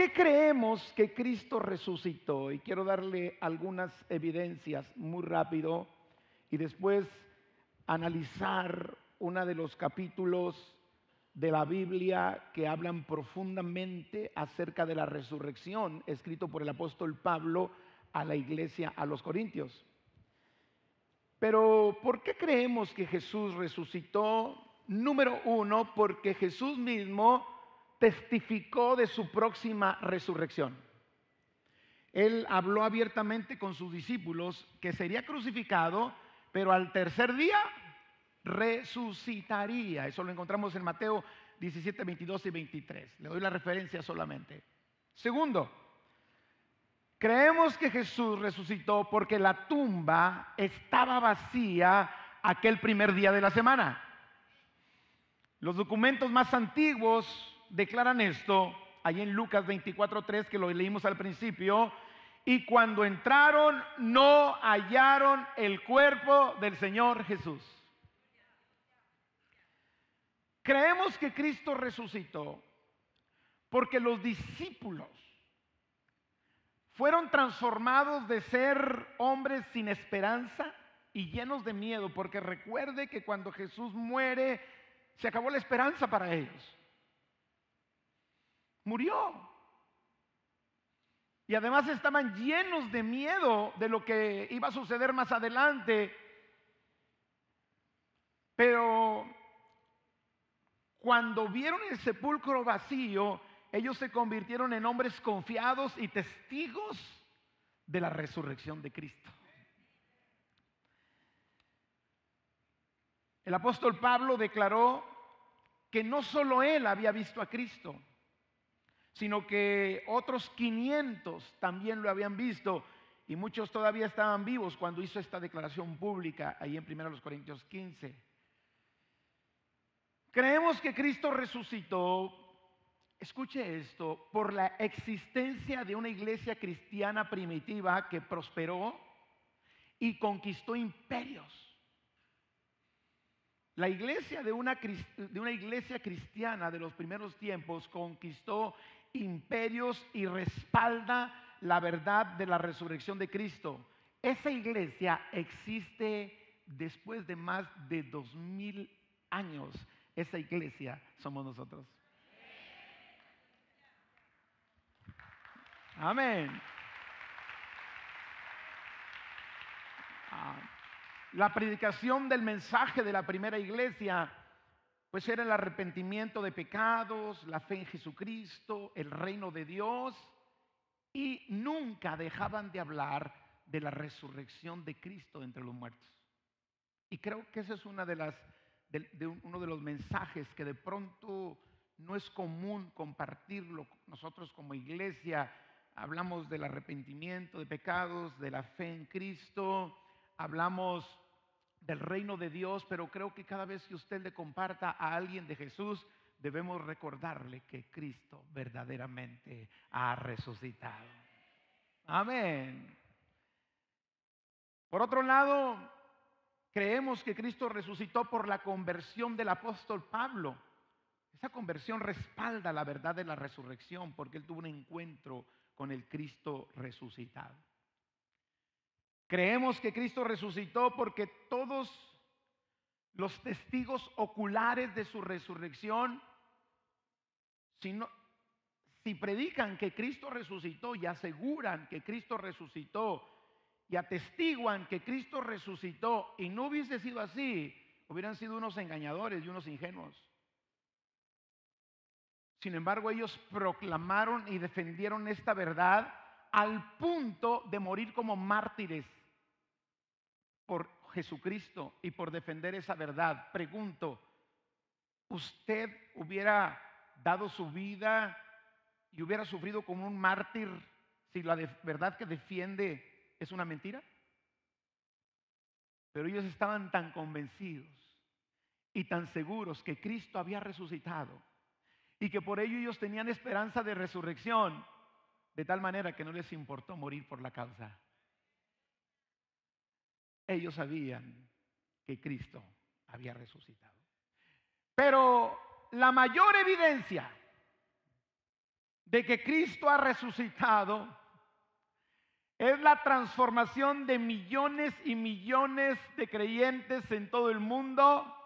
¿por qué creemos que Cristo resucitó? Y quiero darle algunas evidencias muy rápido y después analizar uno de los capítulos de la Biblia que hablan profundamente acerca de la resurrección, escrito por el apóstol Pablo a la iglesia, a los Corintios. Pero, ¿por qué creemos que Jesús resucitó? Número uno, porque Jesús mismo testificó de su próxima resurrección. Él habló abiertamente con sus discípulos que sería crucificado, pero al tercer día resucitaría. Eso lo encontramos en Mateo 17, 22 y 23. Le doy la referencia solamente. Segundo, creemos que Jesús resucitó porque la tumba estaba vacía aquel primer día de la semana. Los documentos más antiguos declaran esto, ahí en Lucas 24.3 que lo leímos al principio, y cuando entraron no hallaron el cuerpo del Señor Jesús. Creemos que Cristo resucitó porque los discípulos fueron transformados de ser hombres sin esperanza y llenos de miedo, porque recuerde que cuando Jesús muere, se acabó la esperanza para ellos. Murió. Y además estaban llenos de miedo de lo que iba a suceder más adelante. Pero cuando vieron el sepulcro vacío, ellos se convirtieron en hombres confiados y testigos de la resurrección de Cristo. El apóstol Pablo declaró que no solo él había visto a Cristo, sino que otros 500 también lo habían visto y muchos todavía estaban vivos cuando hizo esta declaración pública ahí en 1 Corintios 15. Creemos que Cristo resucitó, escuche esto, por la existencia de una iglesia cristiana primitiva que prosperó y conquistó imperios. La iglesia de una, de una, iglesia cristiana de los primeros tiempos conquistó imperios y respalda la verdad de la resurrección de Cristo. Esa iglesia existe después de más de dos mil años esa iglesia somos nosotros. Amén. Ah, la predicación del mensaje de la primera iglesia, pues era el arrepentimiento de pecados, la fe en Jesucristo, el reino de Dios, y nunca dejaban de hablar de la resurrección de Cristo entre los muertos. Y creo que esa es uno de los mensajes que de pronto no es común compartirlo. Nosotros como iglesia hablamos del arrepentimiento de pecados, de la fe en Cristo, hablamos del reino de Dios, pero creo que cada vez que usted le comparta a alguien de Jesús, debemos recordarle que Cristo verdaderamente ha resucitado. Amén. Por otro lado, Creemos que Cristo resucitó por la conversión del apóstol Pablo. Esa conversión respalda la verdad de la resurrección porque él tuvo un encuentro con el Cristo resucitado. Creemos que Cristo resucitó porque todos los testigos oculares de su resurrección, si, si predican que Cristo resucitó y aseguran que Cristo resucitó y atestiguan que Cristo resucitó y no hubiese sido así, hubieran sido unos engañadores y unos ingenuos. Sin embargo, ellos proclamaron y defendieron esta verdad al punto de morir como mártires por Jesucristo y por defender esa verdad. Pregunto, ¿usted hubiera dado su vida y hubiera sufrido como un mártir si la verdad que defiende es una mentira. Pero ellos estaban tan convencidos y tan seguros que Cristo había resucitado y que por ello ellos tenían esperanza de resurrección, de tal manera que no les importó morir por la causa. Ellos sabían que Cristo había resucitado. Pero la mayor evidencia de que Cristo ha resucitado es la transformación de millones y millones de creyentes en todo el mundo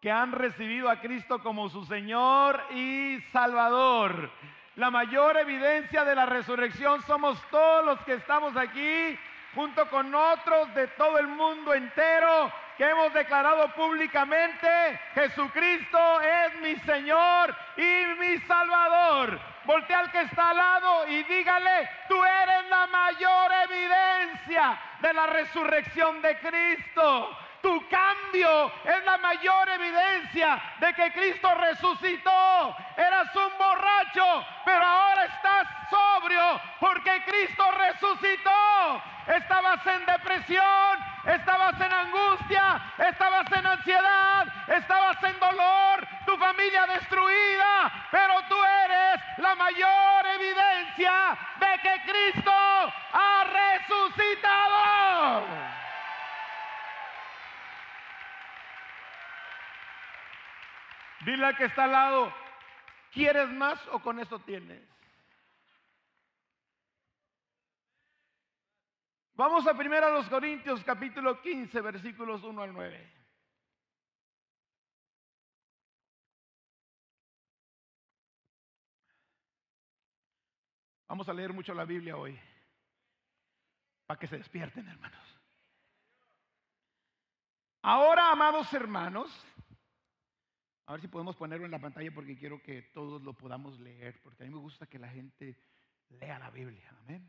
que han recibido a Cristo como su Señor y Salvador. La mayor evidencia de la resurrección somos todos los que estamos aquí, junto con otros de todo el mundo entero, que hemos declarado públicamente, Jesucristo es mi Señor y mi Salvador. Voltea al que está al lado y dígale, tú eres la mayor evidencia de la resurrección de Cristo. Tu cambio es la mayor evidencia de que Cristo resucitó. Eras un borracho, pero ahora estás sobrio porque Cristo resucitó. Estabas en depresión, estabas en angustia, estabas en ansiedad, estabas en dolor, tu familia destruida, Dile al que está al lado, ¿quieres más o con eso tienes? Vamos a primero a los Corintios capítulo 15 versículos 1 al 9. Vamos a leer mucho la Biblia hoy, para que se despierten hermanos. Ahora, amados hermanos, a ver si podemos ponerlo en la pantalla porque quiero que todos lo podamos leer, porque a mí me gusta que la gente lea la Biblia. Amén.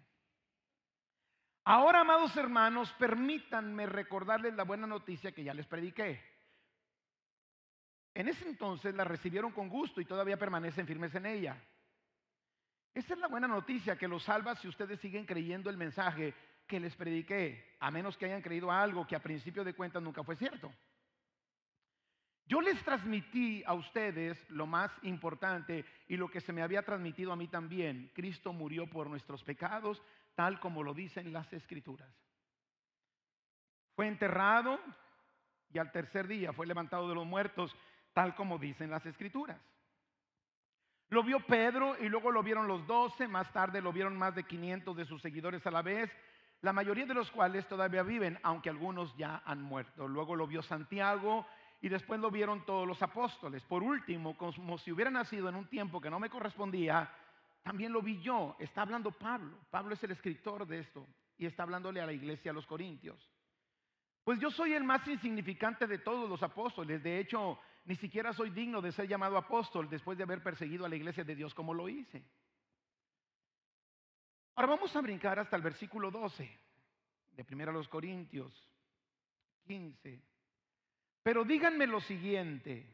Ahora, amados hermanos, permítanme recordarles la buena noticia que ya les prediqué. En ese entonces la recibieron con gusto y todavía permanecen firmes en ella. Esa es la buena noticia que los salva si ustedes siguen creyendo el mensaje que les prediqué, a menos que hayan creído algo que a principio de cuentas nunca fue cierto. Yo les transmití a ustedes lo más importante y lo que se me había transmitido a mí también. Cristo murió por nuestros pecados, tal como lo dicen las escrituras. Fue enterrado y al tercer día fue levantado de los muertos, tal como dicen las escrituras. Lo vio Pedro y luego lo vieron los doce, más tarde lo vieron más de 500 de sus seguidores a la vez, la mayoría de los cuales todavía viven, aunque algunos ya han muerto. Luego lo vio Santiago y después lo vieron todos los apóstoles. Por último, como si hubiera nacido en un tiempo que no me correspondía, también lo vi yo. Está hablando Pablo. Pablo es el escritor de esto y está hablándole a la iglesia, a los corintios. Pues yo soy el más insignificante de todos los apóstoles. De hecho, ni siquiera soy digno de ser llamado apóstol después de haber perseguido a la iglesia de Dios como lo hice. Ahora vamos a brincar hasta el versículo 12 de 1 los Corintios 15. Pero díganme lo siguiente.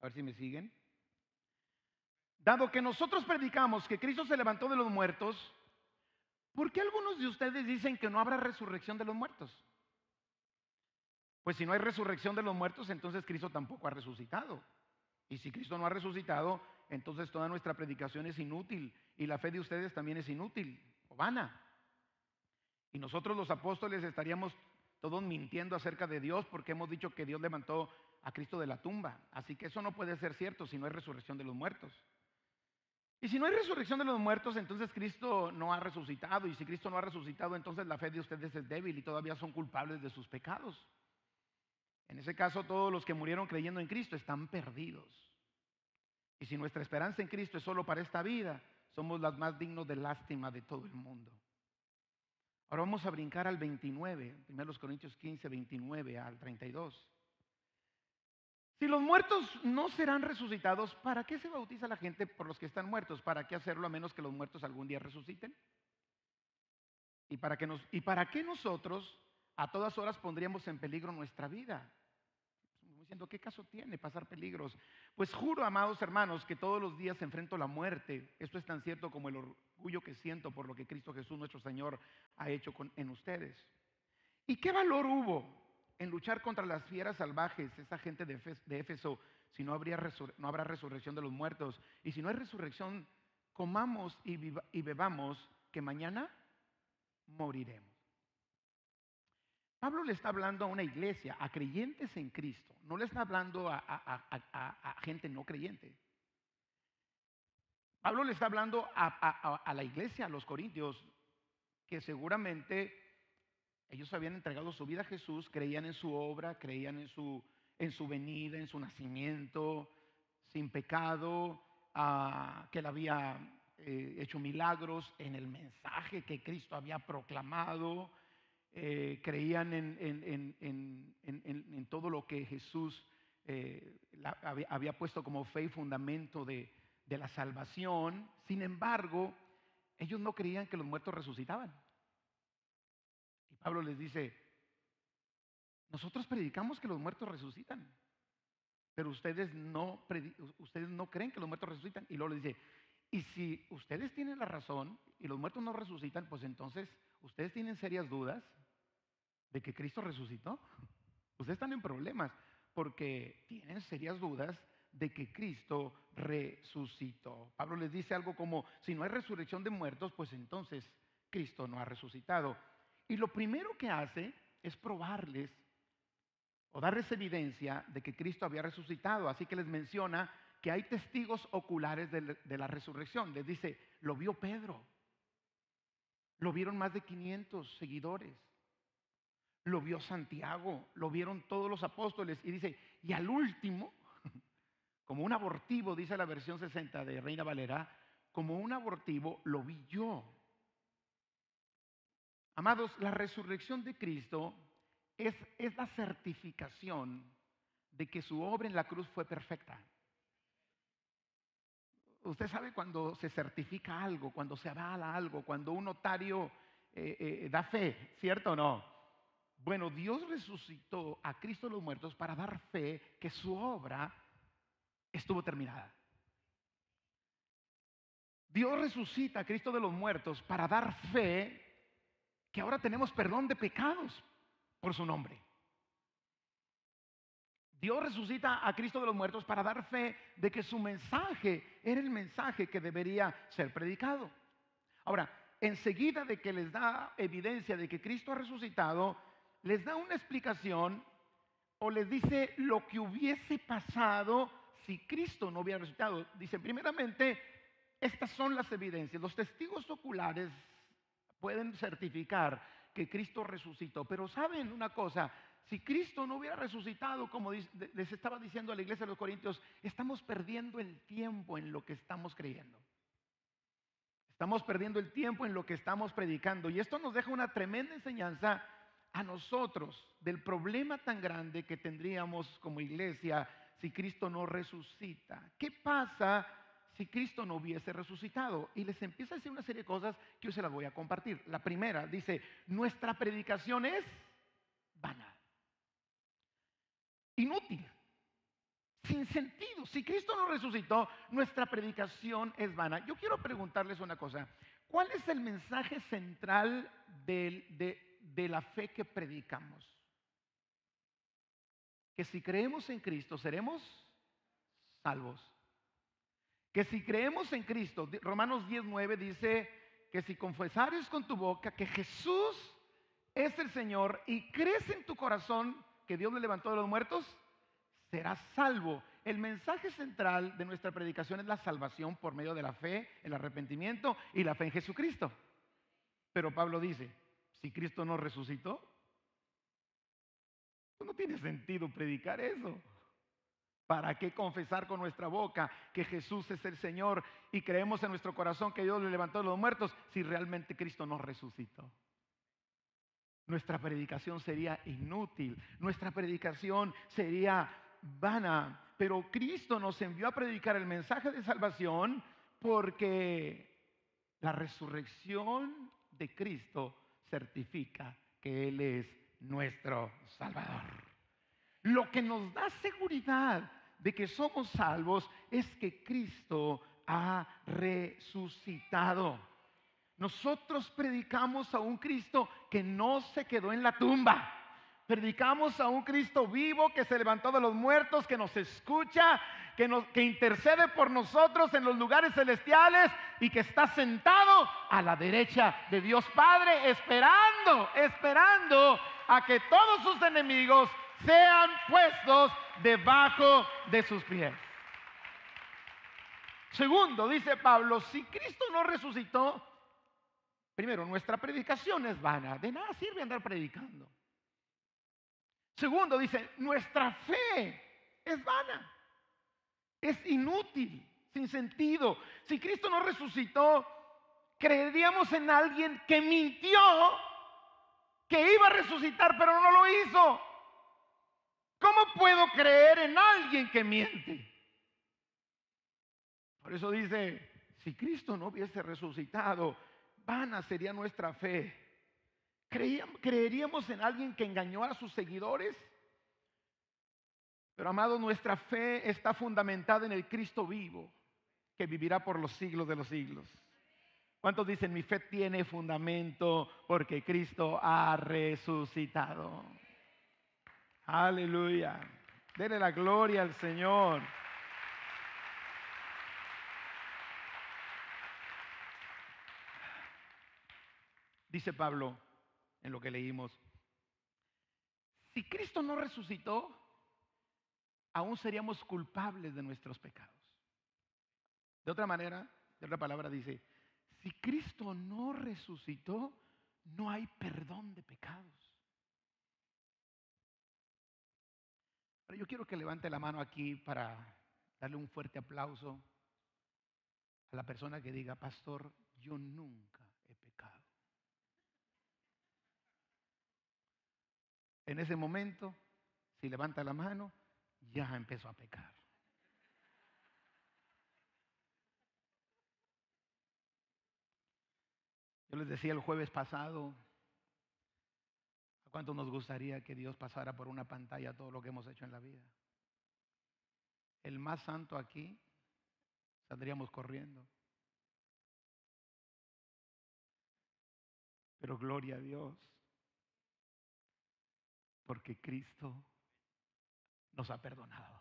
A ver si me siguen. Dado que nosotros predicamos que Cristo se levantó de los muertos, ¿por qué algunos de ustedes dicen que no habrá resurrección de los muertos? Pues si no hay resurrección de los muertos, entonces Cristo tampoco ha resucitado. Y si Cristo no ha resucitado, entonces toda nuestra predicación es inútil y la fe de ustedes también es inútil o vana. Y nosotros los apóstoles estaríamos todos mintiendo acerca de Dios porque hemos dicho que Dios levantó a Cristo de la tumba. Así que eso no puede ser cierto si no hay resurrección de los muertos. Y si no hay resurrección de los muertos, entonces Cristo no ha resucitado. Y si Cristo no ha resucitado, entonces la fe de ustedes es débil y todavía son culpables de sus pecados. En ese caso, todos los que murieron creyendo en Cristo están perdidos. Y si nuestra esperanza en Cristo es solo para esta vida, somos las más dignos de lástima de todo el mundo. Ahora vamos a brincar al 29, 1 Corintios 15, 29 al 32. Si los muertos no serán resucitados, ¿para qué se bautiza la gente por los que están muertos? ¿Para qué hacerlo a menos que los muertos algún día resuciten? ¿Y para, qué nos, ¿Y para qué nosotros a todas horas pondríamos en peligro nuestra vida. Diciendo, ¿qué caso tiene pasar peligros? Pues juro, amados hermanos, que todos los días enfrento la muerte. Esto es tan cierto como el orgullo que siento por lo que Cristo Jesús, nuestro Señor, ha hecho en ustedes. ¿Y qué valor hubo en luchar contra las fieras salvajes, esa gente de, Éfeso, si no, habría no habrá resurrección de los muertos? Y si no hay resurrección, comamos y bebamos, que mañana moriremos. Pablo le está hablando a una iglesia, a creyentes en Cristo, no le está hablando a, gente no creyente. Pablo le está hablando a, la iglesia, a los corintios, que seguramente ellos habían entregado su vida a Jesús, creían en su obra, creían en su, en su venida, en su nacimiento, sin pecado, ah, que él había eh, hecho milagros en el mensaje que Cristo había proclamado, eh, creían en, todo lo que Jesús eh, había, puesto como fe y fundamento de, de la salvación. Sin embargo, ellos no creían que los muertos resucitaban. Y Pablo les dice, nosotros predicamos que los muertos resucitan, pero ustedes no, ustedes no creen que los muertos resucitan. Y luego dice, y si ustedes tienen la razón y los muertos no resucitan, pues entonces ustedes tienen serias dudas de que Cristo resucitó. Ustedes están en problemas porque tienen serias dudas de que Cristo resucitó. Pablo les dice algo como, si no hay resurrección de muertos, pues entonces Cristo no ha resucitado. Y lo primero que hace es probarles o darles evidencia de que Cristo había resucitado. Así que les menciona que hay testigos oculares de, la resurrección. Les dice, lo vio Pedro, lo vieron más de 500 seguidores, lo vio Santiago, lo vieron todos los apóstoles y dice, y al último, como un abortivo, dice la versión 60 de Reina Valera, como un abortivo lo vi yo. Amados, la resurrección de Cristo es, es la certificación de que su obra en la cruz fue perfecta. Usted sabe cuando se certifica algo, cuando se avala algo, cuando un notario eh, eh, da fe, ¿cierto o no? Bueno, Dios resucitó a Cristo de los muertos para dar fe que su obra estuvo terminada. Dios resucita a Cristo de los muertos para dar fe que ahora tenemos perdón de pecados por su nombre. Dios resucita a Cristo de los muertos para dar fe de que su mensaje era el mensaje que debería ser predicado. Ahora, enseguida de que les da evidencia de que Cristo ha resucitado, les da una explicación o les dice lo que hubiese pasado si Cristo no hubiera resucitado. Dice, primeramente, estas son las evidencias. Los testigos oculares pueden certificar que Cristo resucitó. Pero saben una cosa, si Cristo no hubiera resucitado, como les estaba diciendo a la iglesia de los Corintios, estamos perdiendo el tiempo en lo que estamos creyendo. Estamos perdiendo el tiempo en lo que estamos predicando. Y esto nos deja una tremenda enseñanza a nosotros del problema tan grande que tendríamos como iglesia si Cristo no resucita? ¿Qué pasa si Cristo no hubiese resucitado? Y les empieza a decir una serie de cosas que yo se las voy a compartir. La primera dice, nuestra predicación es vana, inútil, sin sentido. Si Cristo no resucitó, nuestra predicación es vana. Yo quiero preguntarles una cosa. ¿Cuál es el mensaje central de, de la fe que predicamos? que si creemos en Cristo seremos salvos. Que si creemos en Cristo, Romanos 19 dice que si confesares con tu boca que Jesús es el Señor y crees en tu corazón que Dios le levantó de los muertos, serás salvo. El mensaje central de nuestra predicación es la salvación por medio de la fe, el arrepentimiento y la fe en Jesucristo. Pero Pablo dice, si Cristo no resucitó, no tiene sentido predicar eso. ¿Para qué confesar con nuestra boca que Jesús es el Señor y creemos en nuestro corazón que Dios le levantó de los muertos si realmente Cristo nos resucitó? Nuestra predicación sería inútil, nuestra predicación sería vana, pero Cristo nos envió a predicar el mensaje de salvación porque la resurrección de Cristo certifica que Él es nuestro Salvador. Lo que nos da seguridad de que somos salvos es que Cristo ha resucitado. Nosotros predicamos a un Cristo que no se quedó en la tumba. Predicamos a un Cristo vivo que se levantó de los muertos, que nos escucha, que, nos, que intercede por nosotros en los lugares celestiales y que está sentado a la derecha de Dios Padre, esperando, esperando a que todos sus enemigos sean puestos debajo de sus pies. Segundo, dice Pablo, si Cristo no resucitó, primero, nuestra predicación es vana. De nada sirve andar predicando. Segundo, dice, nuestra fe es vana. Es inútil, sin sentido. Si Cristo no resucitó, creeríamos en alguien que mintió, que iba a resucitar, pero no lo hizo. ¿Cómo puedo creer en alguien que miente? Por eso dice, si Cristo no hubiese resucitado, vana sería nuestra fe. ¿Creeríamos en alguien que engañó a sus seguidores? Pero amado, nuestra fe está fundamentada en el Cristo vivo, que vivirá por los siglos de los siglos. ¿Cuántos dicen mi fe tiene fundamento porque Cristo ha resucitado? Aleluya. Dele la gloria al Señor. Dice Pablo en lo que leímos, si Cristo no resucitó, aún seríamos culpables de nuestros pecados. De otra manera, de otra palabra dice, si Cristo no resucitó, no hay perdón de pecados. Pero yo quiero que levante la mano aquí para darle un fuerte aplauso a la persona que diga, pastor, yo nunca he pecado. En ese momento, si levanta la mano, ya empezó a pecar. Les decía el jueves pasado, ¿a cuánto nos gustaría que Dios pasara por una pantalla todo lo que hemos hecho en la vida? El más santo aquí, saldríamos corriendo. Pero gloria a Dios, porque Cristo nos ha perdonado.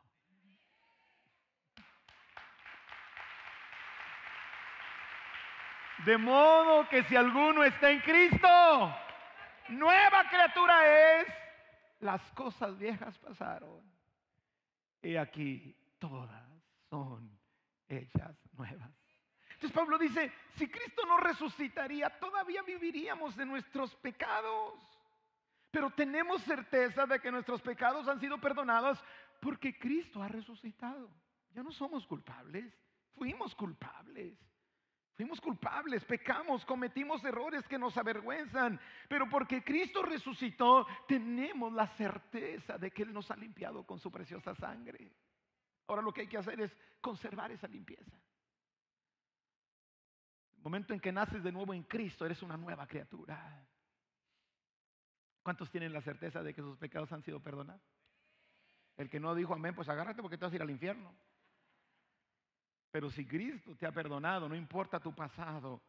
De modo que si alguno está en Cristo, nueva criatura es, las cosas viejas pasaron. Y aquí todas son hechas nuevas. Entonces Pablo dice, si Cristo no resucitaría, todavía viviríamos de nuestros pecados. Pero tenemos certeza de que nuestros pecados han sido perdonados porque Cristo ha resucitado. Ya no somos culpables, fuimos culpables. Fuimos culpables, pecamos, cometimos errores que nos avergüenzan, pero porque Cristo resucitó, tenemos la certeza de que Él nos ha limpiado con su preciosa sangre. Ahora lo que hay que hacer es conservar esa limpieza. El momento en que naces de nuevo en Cristo, eres una nueva criatura. ¿Cuántos tienen la certeza de que sus pecados han sido perdonados? El que no dijo amén, pues agárrate porque te vas a ir al infierno. Pero si Cristo te ha perdonado, no importa tu pasado,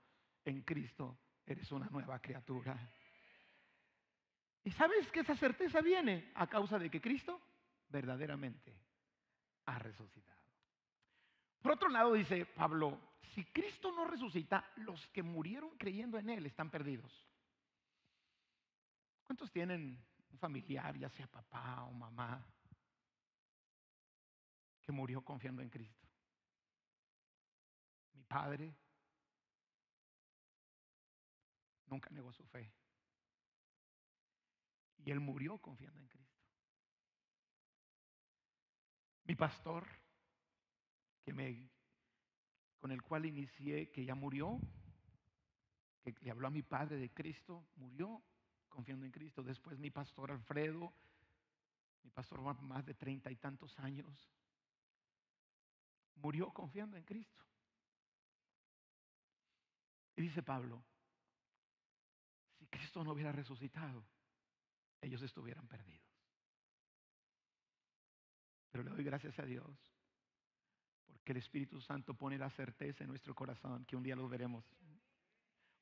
en Cristo eres una nueva criatura. ¿Y sabes que esa certeza viene a causa de que Cristo verdaderamente ha resucitado? Por otro lado, dice Pablo, si Cristo no resucita, los que murieron creyendo en Él están perdidos. ¿Cuántos tienen un familiar, ya sea papá o mamá, que murió confiando en Cristo? Mi padre nunca negó su fe. Y él murió confiando en Cristo. Mi pastor, que me, con el cual inicié, que ya murió, que le habló a mi padre de Cristo, murió confiando en Cristo. Después mi pastor Alfredo, mi pastor más de treinta y tantos años, murió confiando en Cristo. Y dice Pablo, si Cristo no hubiera resucitado, ellos estuvieran perdidos. Pero le doy gracias a Dios porque el Espíritu Santo pone la certeza en nuestro corazón que un día los veremos.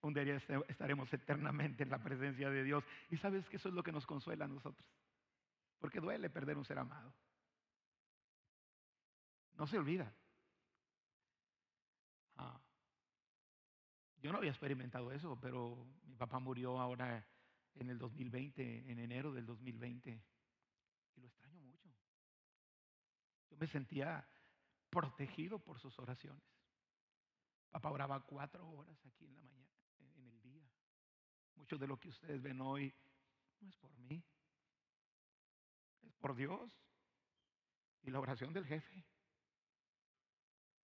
Un día estaremos eternamente en la presencia de Dios. Y sabes que eso es lo que nos consuela a nosotros. Porque duele perder un ser amado. No se olvida. Yo no había experimentado eso, pero mi papá murió ahora en el 2020, en enero del 2020. Y lo extraño mucho. Yo me sentía protegido por sus oraciones. Papá oraba cuatro horas aquí en la mañana, en el día. Mucho de lo que ustedes ven hoy no es por mí, es por Dios y la oración del jefe.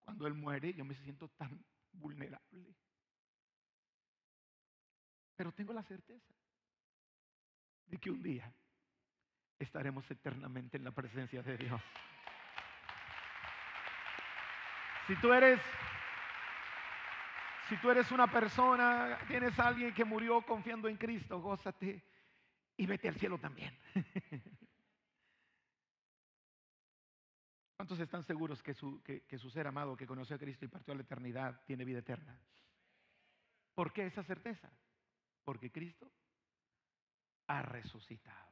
Cuando él muere, yo me siento tan vulnerable. Pero tengo la certeza de que un día estaremos eternamente en la presencia de Dios. Si tú eres si tú eres una persona, tienes a alguien que murió confiando en Cristo, gózate y vete al cielo también. ¿Cuántos están seguros que su, que su ser amado que conoció a Cristo y partió a la eternidad tiene vida eterna? ¿Por qué esa certeza? Porque Cristo ha resucitado.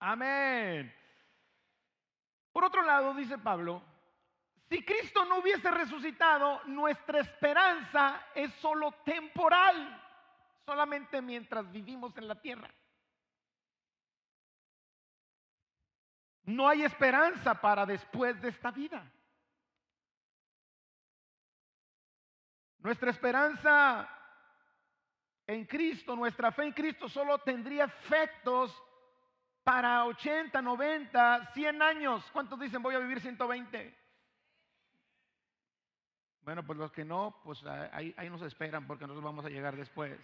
Amén. Por otro lado, dice Pablo, si Cristo no hubiese resucitado, nuestra esperanza es solo temporal, solamente mientras vivimos en la tierra. No hay esperanza para después de esta vida. Nuestra esperanza en Cristo, nuestra fe en Cristo solo tendría efectos para 80, 90, 100 años. ¿Cuántos dicen voy a vivir 120? Bueno, pues los que no, pues ahí, ahí nos esperan porque nosotros vamos a llegar después.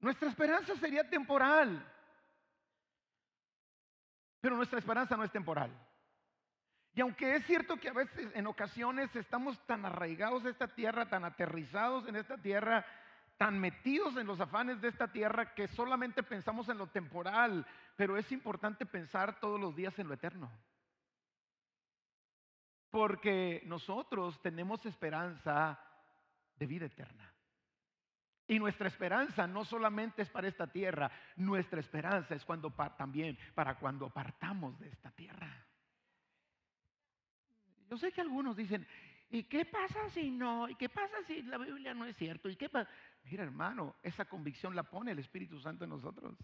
Nuestra esperanza sería temporal, pero nuestra esperanza no es temporal. Y aunque es cierto que a veces, en ocasiones, estamos tan arraigados a esta tierra, tan aterrizados en esta tierra, tan metidos en los afanes de esta tierra que solamente pensamos en lo temporal, pero es importante pensar todos los días en lo eterno. Porque nosotros tenemos esperanza de vida eterna. Y nuestra esperanza no solamente es para esta tierra, nuestra esperanza es cuando también para cuando partamos de esta tierra. Yo sé que algunos dicen, ¿y qué pasa si no? ¿Y qué pasa si la Biblia no es cierto? ¿Y qué Mira, hermano, esa convicción la pone el Espíritu Santo en nosotros.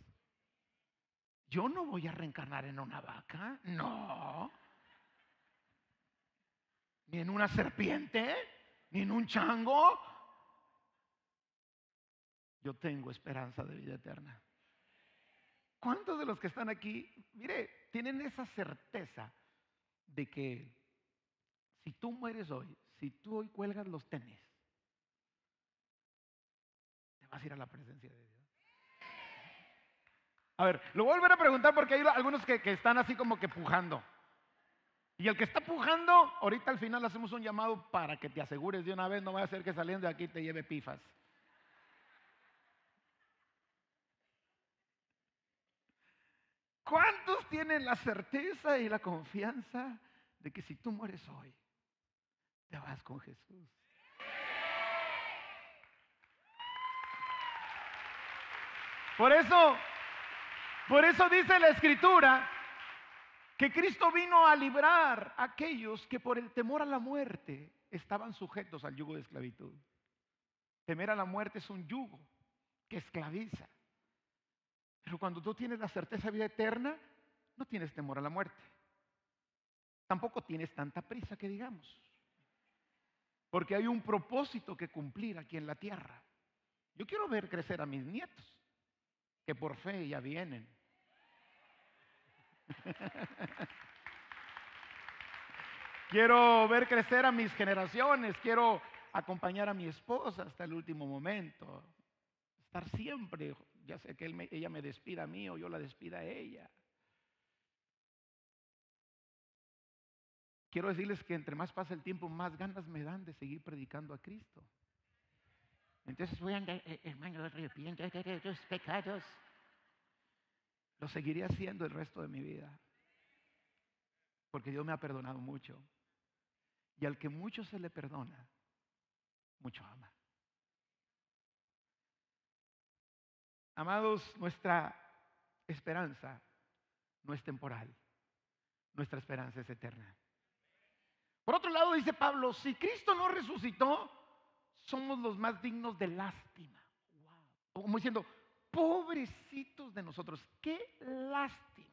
Yo no voy a reencarnar en una vaca, no ni en una serpiente, ni en un chango. Yo tengo esperanza de vida eterna. ¿Cuántos de los que están aquí, mire, tienen esa certeza de que si tú mueres hoy, si tú hoy cuelgas los tenis, te vas a ir a la presencia de Dios? A ver, lo voy a volver a preguntar porque hay algunos que, que están así como que pujando. Y el que está pujando, ahorita al final hacemos un llamado para que te asegures de una vez, no vaya a ser que saliendo de aquí te lleve pifas. ¿Cuántos tienen la certeza y la confianza de que si tú mueres hoy, te vas con Jesús? Por eso, por eso dice la escritura que Cristo vino a librar a aquellos que por el temor a la muerte estaban sujetos al yugo de esclavitud. Temer a la muerte es un yugo que esclaviza. Pero cuando tú tienes la certeza de vida eterna, no tienes temor a la muerte. Tampoco tienes tanta prisa que digamos. Porque hay un propósito que cumplir aquí en la tierra. Yo quiero ver crecer a mis nietos, que por fe ya vienen quiero ver crecer a mis generaciones, quiero acompañar a mi esposa hasta el último momento, estar siempre, ya sé que ella me despida a mí o yo la despida a ella. Quiero decirles que entre más pasa el tiempo, más ganas me dan de seguir predicando a Cristo. Entonces voy a andar, eh, hermano, arrepiento de tus pecados. Lo seguiré haciendo el resto de mi vida. Porque Dios me ha perdonado mucho. Y al que mucho se le perdona, mucho ama. Amados, nuestra esperanza no es temporal. Nuestra esperanza es eterna. Por otro lado, dice Pablo, si Cristo no resucitó, somos los más dignos de lástima. Como diciendo, Pobrecitos de nosotros, qué lástima.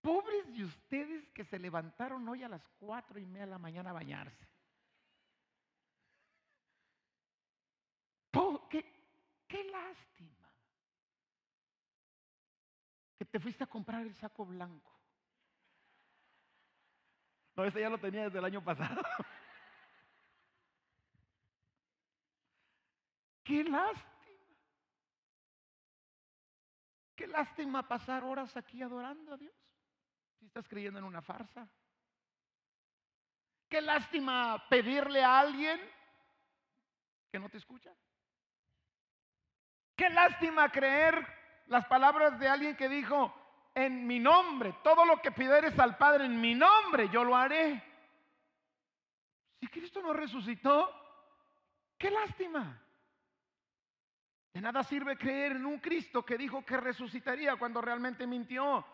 pobres de ustedes que se levantaron hoy a las cuatro y media de la mañana a bañarse. qué, qué lástima que te fuiste a comprar el saco blanco. No, ese ya lo tenía desde el año pasado. Qué lástima. Qué lástima pasar horas aquí adorando a Dios. Si estás creyendo en una farsa. Qué lástima pedirle a alguien que no te escucha. Qué lástima creer las palabras de alguien que dijo, en mi nombre, todo lo que pidieres al Padre en mi nombre, yo lo haré. Si Cristo no resucitó, qué lástima. De nada sirve creer en un Cristo que dijo que resucitaría cuando realmente mintió.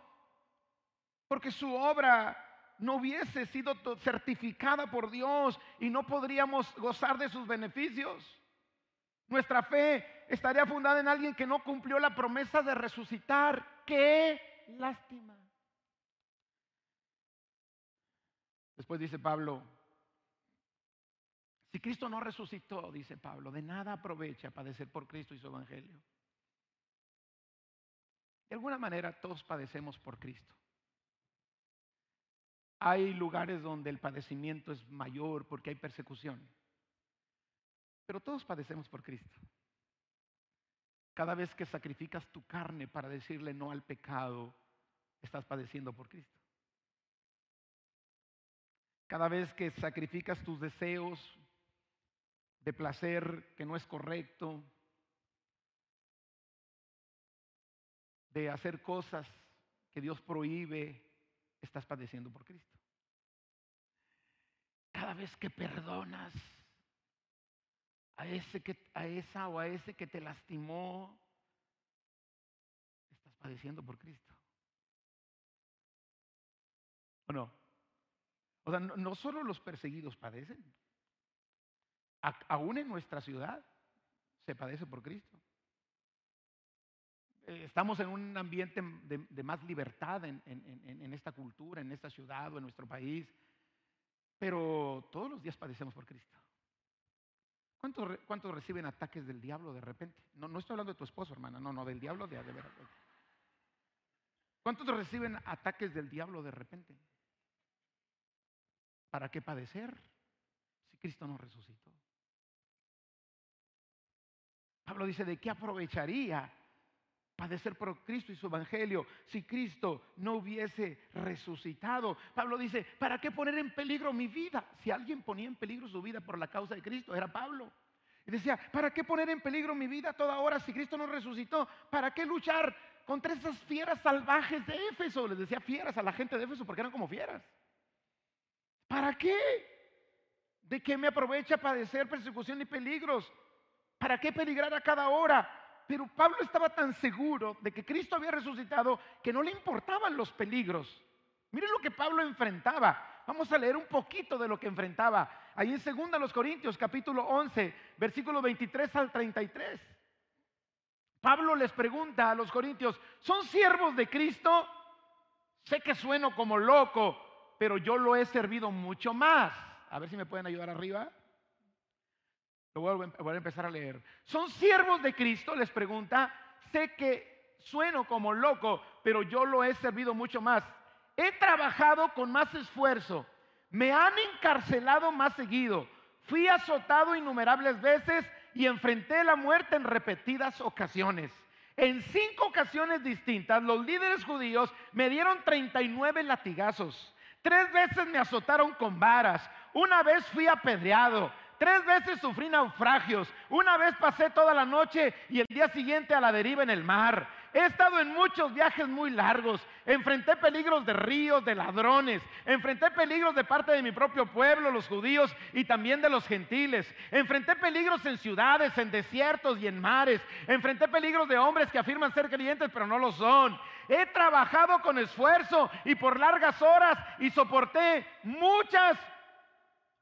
Porque su obra no hubiese sido certificada por Dios y no podríamos gozar de sus beneficios. Nuestra fe estaría fundada en alguien que no cumplió la promesa de resucitar. ¡Qué lástima! Después dice Pablo, si Cristo no resucitó, dice Pablo, de nada aprovecha padecer por Cristo y su Evangelio. De alguna manera todos padecemos por Cristo. Hay lugares donde el padecimiento es mayor porque hay persecución. Pero todos padecemos por Cristo. Cada vez que sacrificas tu carne para decirle no al pecado, estás padeciendo por Cristo. Cada vez que sacrificas tus deseos de placer que no es correcto, de hacer cosas que Dios prohíbe, estás padeciendo por Cristo. Cada vez que perdonas a ese que a esa o a ese que te lastimó, estás padeciendo por Cristo. ¿O no? O sea, no, solo los perseguidos padecen, aún en nuestra ciudad se padece por Cristo. Eh, estamos en un ambiente de, más libertad en, esta cultura, en esta ciudad o en nuestro país, pero todos los días padecemos por Cristo. ¿Cuántos, ¿Cuántos, reciben ataques del diablo de repente? No, no estoy hablando de tu esposo, hermana, no, no, del diablo de, de verdad. ¿Cuántos reciben ataques del diablo de repente? ¿Para qué padecer si Cristo no resucitó? Pablo dice, ¿de qué aprovecharía padecer por Cristo y su evangelio si Cristo no hubiese resucitado? Pablo dice, ¿para qué poner en peligro mi vida? Si alguien ponía en peligro su vida por la causa de Cristo, era Pablo. Y decía, ¿para qué poner en peligro mi vida toda hora si Cristo no resucitó? ¿Para qué luchar contra esas fieras salvajes de Éfeso? Les decía fieras a la gente de Éfeso porque eran como fieras. ¿Para qué? ¿De qué me aprovecha padecer persecución y peligros? ¿Para qué peligrar a cada hora? Pero Pablo estaba tan seguro de que Cristo había resucitado que no le importaban los peligros. Miren lo que Pablo enfrentaba. Vamos a leer un poquito de lo que enfrentaba. Ahí en 2 los Corintios, capítulo 11, versículo 23 al 33. Pablo les pregunta a los corintios, ¿son siervos de Cristo? Sé que sueno como loco, pero yo lo he servido mucho más. A ver si me pueden ayudar arriba. Lo a empezar a leer. ¿Son siervos de Cristo? Les pregunta. Sé que sueno como loco, pero yo lo he servido mucho más. He trabajado con más esfuerzo. Me han encarcelado más seguido. Fui azotado innumerables veces y enfrenté la muerte en repetidas ocasiones. En cinco ocasiones distintas, los líderes judíos me dieron 39 latigazos. Tres veces me azotaron con varas. Una vez fui apedreado. Tres veces sufrí naufragios. Una vez pasé toda la noche y el día siguiente a la deriva en el mar. He estado en muchos viajes muy largos. Enfrenté peligros de ríos, de ladrones. Enfrenté peligros de parte de mi propio pueblo, los judíos, y también de los gentiles. Enfrenté peligros en ciudades, en desiertos y en mares. Enfrenté peligros de hombres que afirman ser creyentes, pero no lo son. He trabajado con esfuerzo y por largas horas y soporté muchas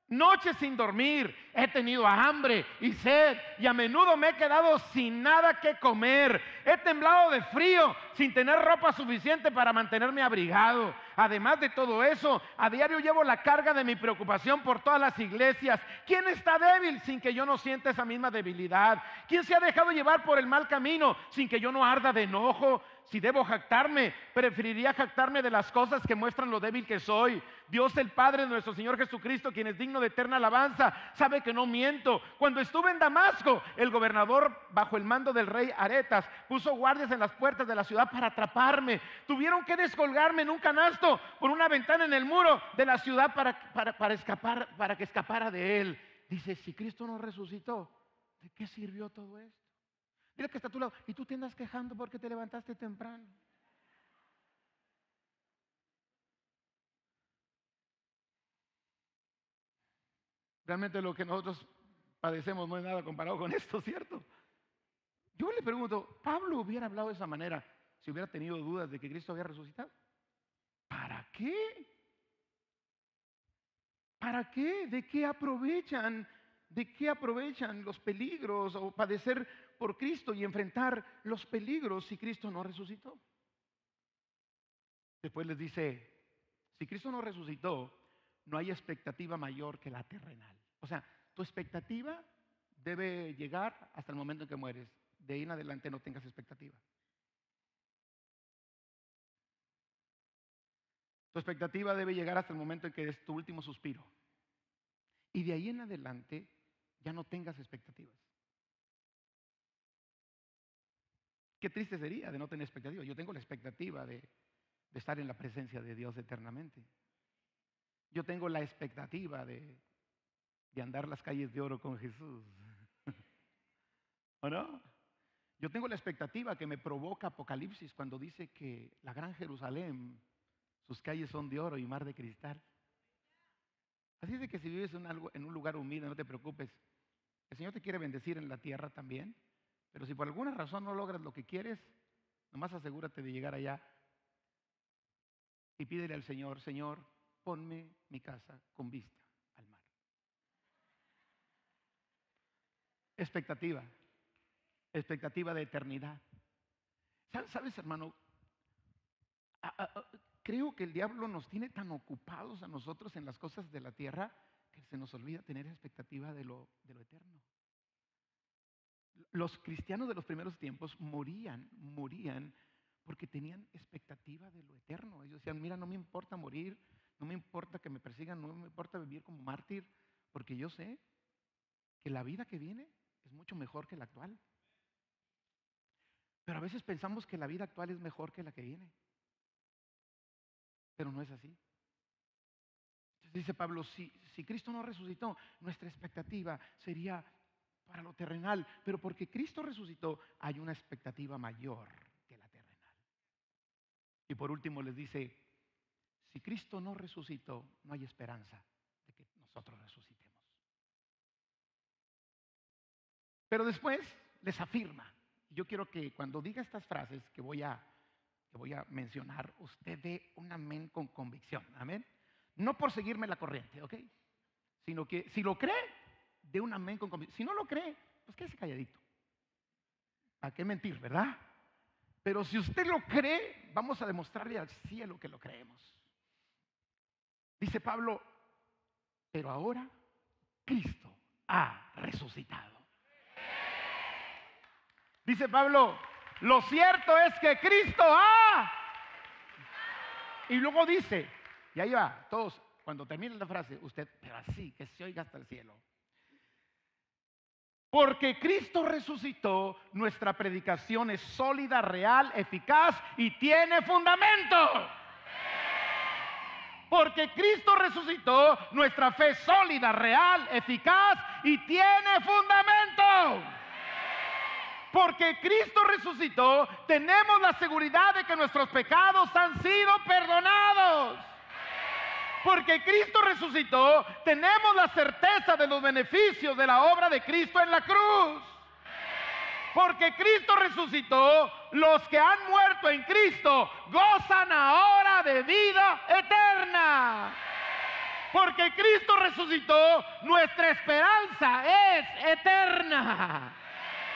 Noches sin dormir, he tenido hambre y sed y a menudo me he quedado sin nada que comer. He temblado de frío sin tener ropa suficiente para mantenerme abrigado. Además de todo eso, a diario llevo la carga de mi preocupación por todas las iglesias. ¿Quién está débil sin que yo no sienta esa misma debilidad? ¿Quién se ha dejado llevar por el mal camino sin que yo no arda de enojo? Si debo jactarme, preferiría jactarme de las cosas que muestran lo débil que soy. Dios el Padre de nuestro Señor Jesucristo, quien es digno de eterna alabanza, sabe que no miento. Cuando estuve en Damasco, el gobernador, bajo el mando del rey Aretas, puso guardias en las puertas de la ciudad para atraparme. Tuvieron que descolgarme en un canasto por una ventana en el muro de la ciudad para, para escapar, para que escapara de él. Dice, si Cristo no resucitó, ¿de qué sirvió todo esto? Dile que está a tu lado. Y tú te andas quejando porque te levantaste temprano. Realmente lo que nosotros padecemos no es nada comparado con esto, ¿cierto? Yo le pregunto, ¿Pablo hubiera hablado de esa manera si hubiera tenido dudas de que Cristo había resucitado? ¿Para qué? ¿Para qué? ¿De qué aprovechan? ¿De qué aprovechan los peligros o padecer por Cristo y enfrentar los peligros si Cristo no resucitó. Después les dice, si Cristo no resucitó, no hay expectativa mayor que la terrenal. O sea, tu expectativa debe llegar hasta el momento en que mueres. De ahí en adelante no tengas expectativa. Tu expectativa debe llegar hasta el momento en que es tu último suspiro. Y de ahí en adelante ya no tengas expectativas. Qué triste sería de no tener expectativa. Yo tengo la expectativa de, estar en la presencia de Dios eternamente. Yo tengo la expectativa de, andar las calles de oro con Jesús. ¿O no? Yo tengo la expectativa que me provoca Apocalipsis cuando dice que la gran Jerusalén, sus calles son de oro y mar de cristal. Así es de que si vives en, en un lugar humilde, no te preocupes. El Señor te quiere bendecir en la tierra también. Pero si por alguna razón no logras lo que quieres, nomás asegúrate de llegar allá y pídele al Señor, Señor, ponme mi casa con vista al mar. Expectativa, expectativa de eternidad. ¿Sabes, hermano? creo que el diablo nos tiene tan ocupados a nosotros en las cosas de la tierra que se nos olvida tener expectativa de lo, de lo eterno los cristianos de los primeros tiempos morían, morían porque tenían expectativa de lo eterno. Ellos decían, mira, no me importa morir, no me importa que me persigan, no me importa vivir como mártir, porque yo sé que la vida que viene es mucho mejor que la actual. Pero a veces pensamos que la vida actual es mejor que la que viene. Pero no es así. Dice Pablo, si, si Cristo no resucitó, nuestra expectativa sería para lo terrenal, pero porque Cristo resucitó hay una expectativa mayor que la terrenal. Y por último les dice, si Cristo no resucitó, no hay esperanza de que nosotros resucitemos. Pero después les afirma, yo quiero que cuando diga estas frases que voy a, que voy a mencionar, usted dé un amén con convicción, amén. No por seguirme la corriente, ¿ok? Sino que si lo cree, de un amén con convicción. Si no lo cree, pues quédese calladito. ¿A qué mentir, verdad? Pero si usted lo cree, vamos a demostrarle al cielo que lo creemos. Dice Pablo, pero ahora Cristo ha resucitado. Dice Pablo, lo cierto es que Cristo ha... Y luego dice, y ahí va, todos, cuando termine la frase, usted, pero así, que se oiga hasta el cielo. Porque Cristo resucitó, nuestra predicación es sólida, real, eficaz y tiene fundamento. Porque Cristo resucitó, nuestra fe es sólida, real, eficaz y tiene fundamento. Porque Cristo resucitó, tenemos la seguridad de que nuestros pecados han sido perdonados porque Cristo resucitó, tenemos la certeza de los beneficios de la obra de Cristo en la cruz. Porque Cristo resucitó, los que han muerto en Cristo gozan ahora de vida eterna. Porque Cristo resucitó, nuestra esperanza es eterna.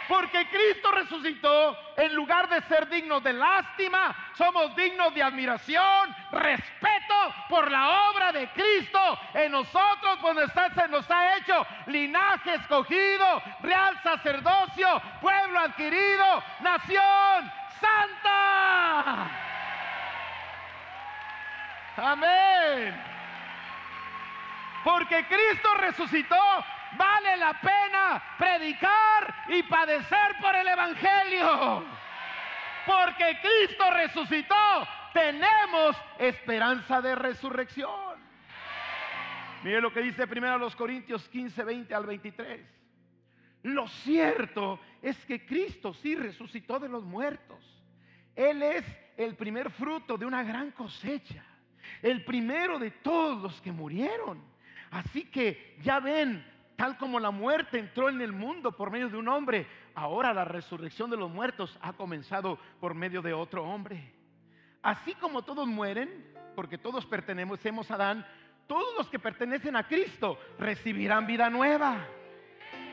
Porque Cristo resucitó, en lugar de ser dignos de lástima, somos dignos de admiración, respeto por la obra de Cristo en nosotros, donde se nos ha hecho linaje escogido, real sacerdocio, pueblo adquirido, nación santa. Amén. Porque Cristo resucitó, vale la pena predicar y padecer por el Evangelio. Porque Cristo resucitó, tenemos esperanza de resurrección. Mire lo que dice primero los Corintios 15, 20 al 23. Lo cierto es que Cristo sí resucitó de los muertos. Él es el primer fruto de una gran cosecha, el primero de todos los que murieron. Así que ya ven, tal como la muerte entró en el mundo por medio de un hombre, ahora la resurrección de los muertos ha comenzado por medio de otro hombre. Así como todos mueren, porque todos pertenecemos a Adán, todos los que pertenecen a Cristo recibirán vida nueva.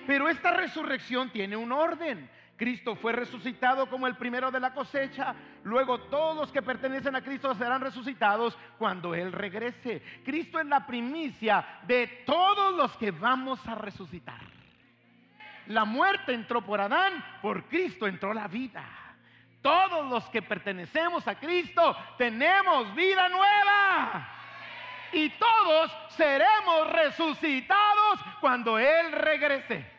Pero esta resurrección tiene un orden. Cristo fue resucitado como el primero de la cosecha. Luego todos los que pertenecen a Cristo serán resucitados cuando Él regrese. Cristo es la primicia de todos los que vamos a resucitar. La muerte entró por Adán, por Cristo entró la vida. Todos los que pertenecemos a Cristo tenemos vida nueva. Y todos seremos resucitados cuando Él regrese.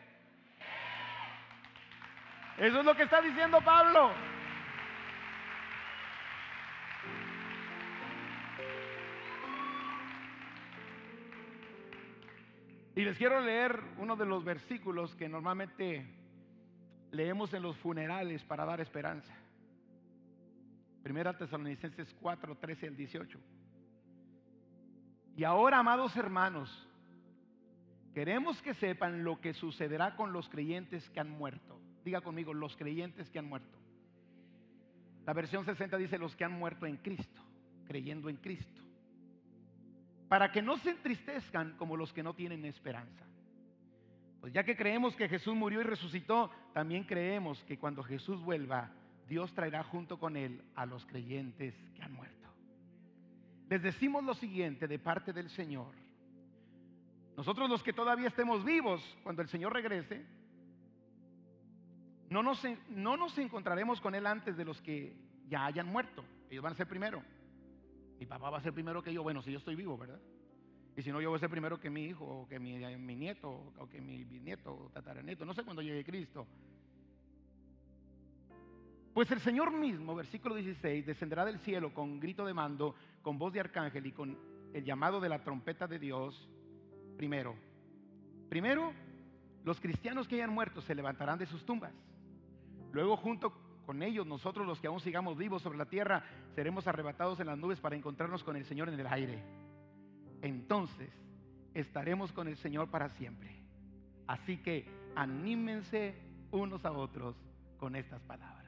Eso es lo que está diciendo Pablo. Y les quiero leer uno de los versículos que normalmente leemos en los funerales para dar esperanza. Primera Tesalonicenses 4, 13 al 18. Y ahora, amados hermanos, queremos que sepan lo que sucederá con los creyentes que han muerto. Diga conmigo, los creyentes que han muerto. La versión 60 dice los que han muerto en Cristo, creyendo en Cristo. Para que no se entristezcan como los que no tienen esperanza. Pues ya que creemos que Jesús murió y resucitó, también creemos que cuando Jesús vuelva, Dios traerá junto con él a los creyentes que han muerto. Les decimos lo siguiente de parte del Señor. Nosotros los que todavía estemos vivos, cuando el Señor regrese, no nos, no nos encontraremos con Él antes de los que ya hayan muerto. Ellos van a ser primero. Mi papá va a ser primero que yo. Bueno, si yo estoy vivo, ¿verdad? Y si no, yo voy a ser primero que mi hijo, o que mi, mi nieto, o que mi bisnieto, o tataranieto. No sé cuándo llegue Cristo. Pues el Señor mismo, versículo 16, descenderá del cielo con grito de mando, con voz de arcángel y con el llamado de la trompeta de Dios. Primero, primero, los cristianos que hayan muerto se levantarán de sus tumbas. Luego junto con ellos, nosotros los que aún sigamos vivos sobre la tierra, seremos arrebatados en las nubes para encontrarnos con el Señor en el aire. Entonces estaremos con el Señor para siempre. Así que anímense unos a otros con estas palabras.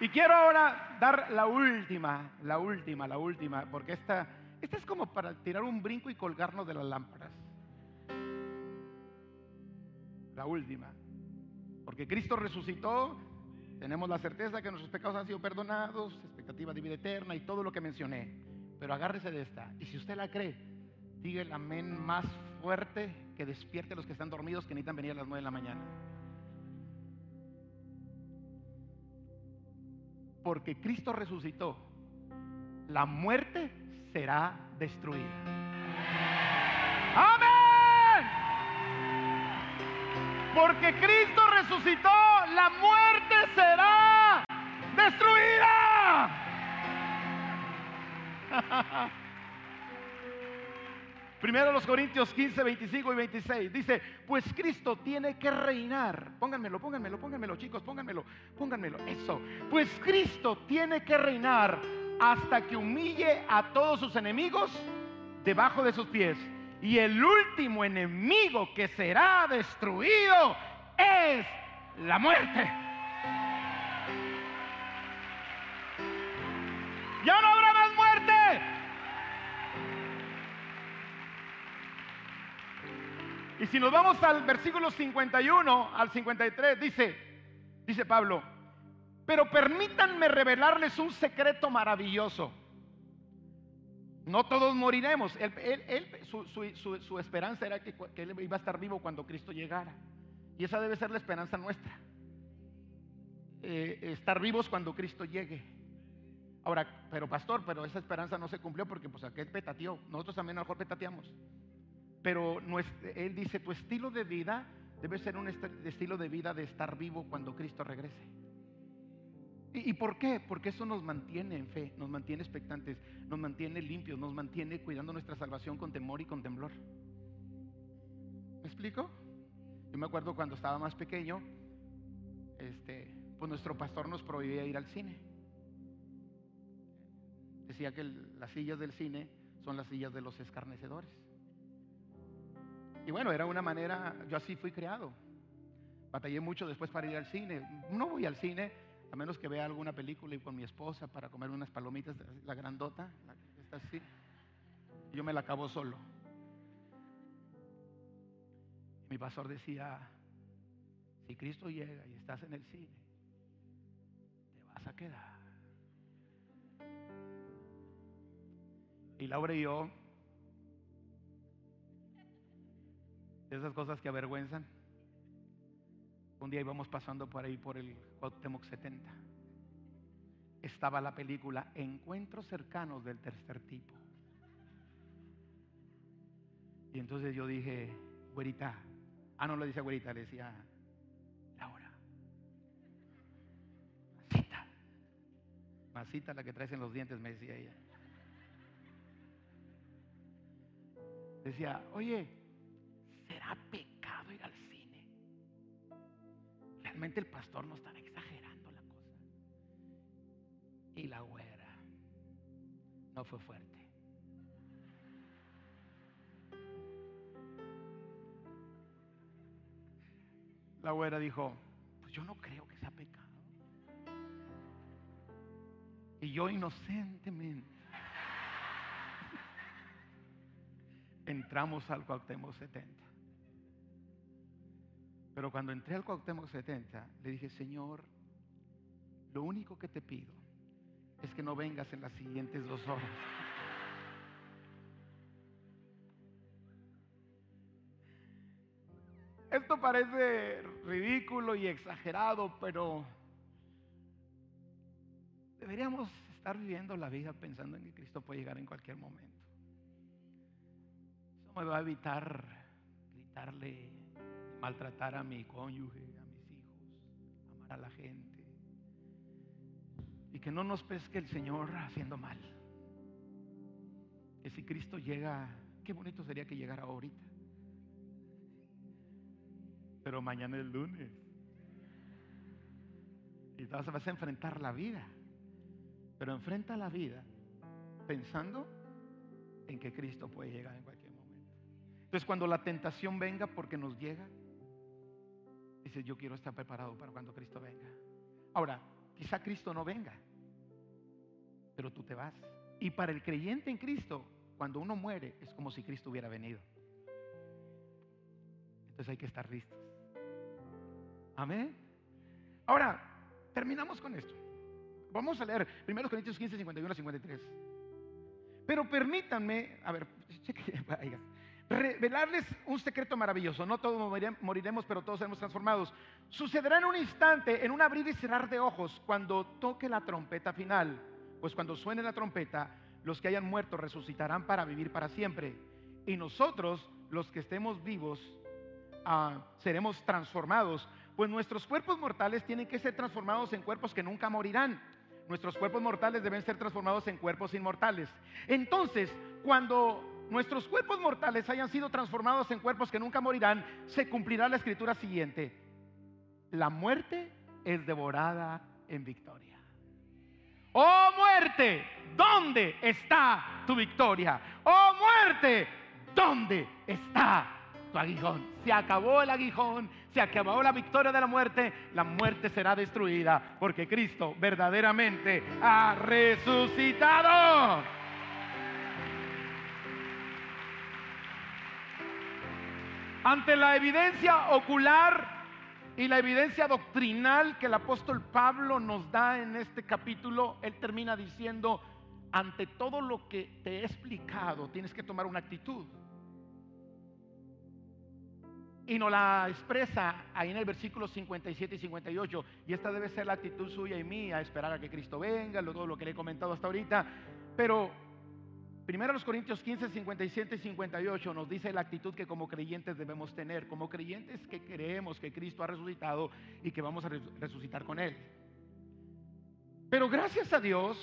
Y quiero ahora dar la última, la última, la última, porque esta esta es como para tirar un brinco y colgarnos de las lámparas. La última. Porque Cristo resucitó, tenemos la certeza que nuestros pecados han sido perdonados, expectativa de vida eterna y todo lo que mencioné. Pero agárrese de esta. Y si usted la cree, diga el amén más fuerte que despierte a los que están dormidos que necesitan venir a las nueve de la mañana. Porque Cristo resucitó. La muerte será destruida. Amén. Porque Cristo resucitó, la muerte será destruida. Primero los Corintios 15, 25 y 26. Dice, pues Cristo tiene que reinar. Pónganmelo, pónganmelo, pónganmelo, chicos, pónganmelo, pónganmelo. Eso. Pues Cristo tiene que reinar hasta que humille a todos sus enemigos debajo de sus pies. Y el último enemigo que será destruido es la muerte. Ya no habrá más muerte. Y si nos vamos al versículo 51 al 53, dice, dice Pablo, pero permítanme revelarles un secreto maravilloso. No todos moriremos. su, esperanza era que, que, él iba a estar vivo cuando Cristo llegara. Y esa debe ser la esperanza nuestra. Eh, estar vivos cuando Cristo llegue. Ahora, pero pastor, pero esa esperanza no se cumplió porque pues aquel petateó. Nosotros también a lo mejor petateamos. Pero él dice, tu estilo de vida debe ser un estilo de vida de estar vivo cuando Cristo regrese. ¿Y, por qué? Porque eso nos mantiene en fe, nos mantiene expectantes, nos mantiene limpios, nos mantiene cuidando nuestra salvación con temor y con temblor. ¿Me explico? Yo me acuerdo cuando estaba más pequeño, este, pues nuestro pastor nos prohibía ir al cine. Decía que las sillas del cine son las sillas de los escarnecedores. Y bueno, era una manera, yo así fui creado. Batallé mucho después para ir al cine. No voy al cine a menos que vea alguna película y con mi esposa para comer unas palomitas, la grandota, la que está así. Yo me la acabo solo. mi pastor decía, si Cristo llega y estás en el cine, te vas a quedar. Y Laura y yo, esas cosas que avergüenzan, un día íbamos pasando por ahí por el Cuauhtémoc 70. Estaba la película Encuentros cercanos del tercer tipo. Y entonces yo dije, güerita, ah, no le dice güerita, le decía, Laura, masita, masita la que traes en los dientes, me decía ella. Decía, oye, ¿será pecado el pastor no estaba exagerando la cosa. Y la güera no fue fuerte. La güera dijo, pues yo no creo que sea pecado. Y yo inocentemente entramos al Cuauhtémoc 70. Pero cuando entré al Cuauhtémoc 70, le dije, Señor, lo único que te pido es que no vengas en las siguientes dos horas. Esto parece ridículo y exagerado, pero deberíamos estar viviendo la vida pensando en que Cristo puede llegar en cualquier momento. Eso me va a evitar gritarle maltratar a mi cónyuge, a mis hijos, amar a la gente. Y que no nos pesque el Señor haciendo mal. Que si Cristo llega, qué bonito sería que llegara ahorita. Pero mañana es lunes. Y vas a enfrentar la vida. Pero enfrenta la vida pensando en que Cristo puede llegar en cualquier momento. Entonces cuando la tentación venga porque nos llega, Dice, yo quiero estar preparado para cuando Cristo venga. Ahora, quizá Cristo no venga, pero tú te vas. Y para el creyente en Cristo, cuando uno muere, es como si Cristo hubiera venido. Entonces hay que estar listos. Amén. Ahora, terminamos con esto. Vamos a leer 1 Corintios 15, 51 a 53. Pero permítanme, a ver, cheque, revelarles un secreto maravilloso. No todos moriremos, pero todos seremos transformados. Sucederá en un instante, en un abrir y cerrar de ojos, cuando toque la trompeta final. Pues cuando suene la trompeta, los que hayan muerto resucitarán para vivir para siempre. Y nosotros, los que estemos vivos, ah, seremos transformados. Pues nuestros cuerpos mortales tienen que ser transformados en cuerpos que nunca morirán. Nuestros cuerpos mortales deben ser transformados en cuerpos inmortales. Entonces, cuando nuestros cuerpos mortales hayan sido transformados en cuerpos que nunca morirán, se cumplirá la escritura siguiente. La muerte es devorada en victoria. Oh muerte, ¿dónde está tu victoria? Oh muerte, ¿dónde está tu aguijón. Se acabó el aguijón, se acabó la victoria de la muerte, la muerte será destruida porque Cristo verdaderamente ha resucitado. Ante la evidencia ocular y la evidencia doctrinal que el apóstol Pablo nos da en este capítulo, él termina diciendo, ante todo lo que te he explicado, tienes que tomar una actitud. Y nos la expresa ahí en el versículo 57 y 58. Y esta debe ser la actitud suya y mía, esperar a que Cristo venga, todo lo que le he comentado hasta ahorita. Pero Primero los Corintios 15, 57 y 58 nos dice la actitud que como creyentes debemos tener, como creyentes que creemos que Cristo ha resucitado y que vamos a resucitar con Él. Pero gracias a Dios,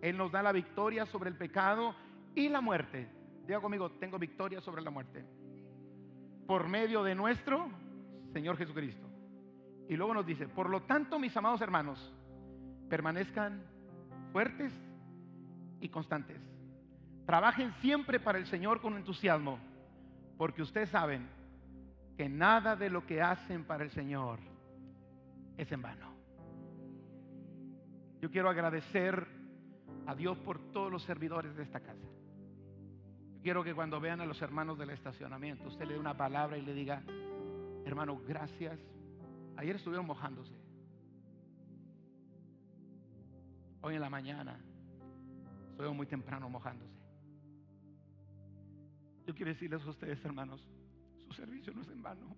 Él nos da la victoria sobre el pecado y la muerte. Diga conmigo, tengo victoria sobre la muerte. Por medio de nuestro Señor Jesucristo. Y luego nos dice, por lo tanto, mis amados hermanos, permanezcan fuertes y constantes Trabajen siempre para el Señor con entusiasmo, porque ustedes saben que nada de lo que hacen para el Señor es en vano. Yo quiero agradecer a Dios por todos los servidores de esta casa. Yo quiero que cuando vean a los hermanos del estacionamiento, usted le dé una palabra y le diga, hermano, gracias. Ayer estuvieron mojándose. Hoy en la mañana estuvieron muy temprano mojándose. Yo quiero decirles a ustedes, hermanos, su servicio no es en vano.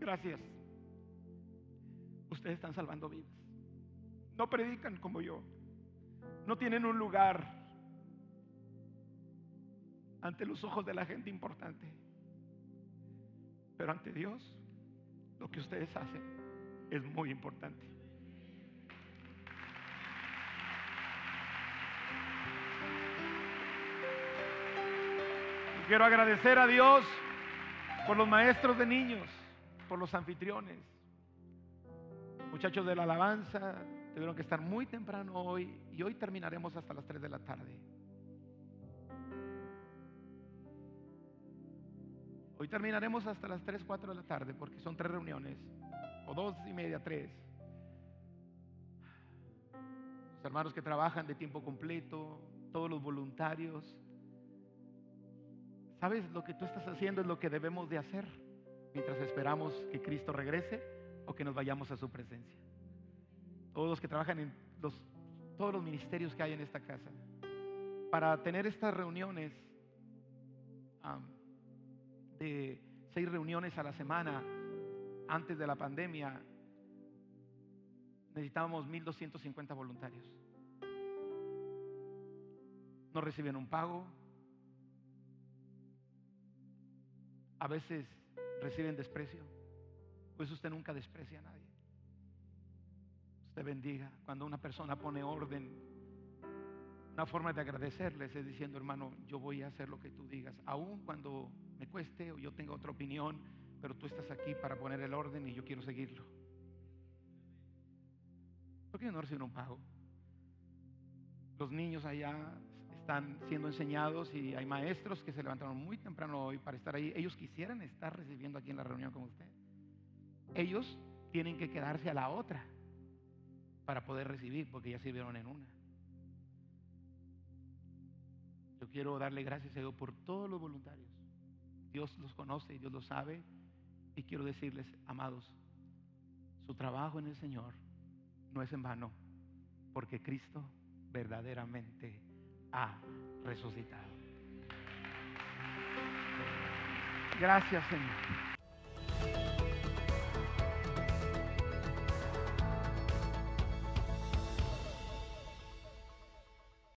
Gracias. Ustedes están salvando vidas. No predican como yo. No tienen un lugar ante los ojos de la gente importante. Pero ante Dios, lo que ustedes hacen es muy importante. Quiero agradecer a Dios por los maestros de niños, por los anfitriones. Muchachos de la alabanza, tuvieron que estar muy temprano hoy y hoy terminaremos hasta las 3 de la tarde. Hoy terminaremos hasta las 3, 4 de la tarde porque son tres reuniones, o dos y media, tres. Los hermanos que trabajan de tiempo completo, todos los voluntarios, ¿Sabes? Lo que tú estás haciendo es lo que debemos de hacer mientras esperamos que Cristo regrese o que nos vayamos a su presencia. Todos los que trabajan en los, todos los ministerios que hay en esta casa. Para tener estas reuniones de seis reuniones a la semana antes de la pandemia, necesitábamos 1.250 voluntarios. No reciben un pago, a veces reciben desprecio. Pues usted nunca desprecia a nadie. Usted bendiga. Cuando una persona pone orden, una forma de agradecerles es diciendo, hermano, yo voy a hacer lo que tú digas, aun cuando me cueste o yo tenga otra opinión, pero tú estás aquí para poner el orden y yo quiero seguirlo. ¿Por qué no reciben un pago? Los niños allá están siendo enseñados y hay maestros que se levantaron muy temprano hoy para estar ahí. Ellos quisieran estar recibiendo aquí en la reunión con usted. Ellos tienen que quedarse a la otra para poder recibir porque ya sirvieron en una. Yo quiero darle gracias a Dios por todos los voluntarios. Dios los conoce Dios los sabe. Y quiero decirles, amados, su trabajo en el Señor no es en vano, porque Cristo verdaderamente ha resucitado. Gracias, Señor.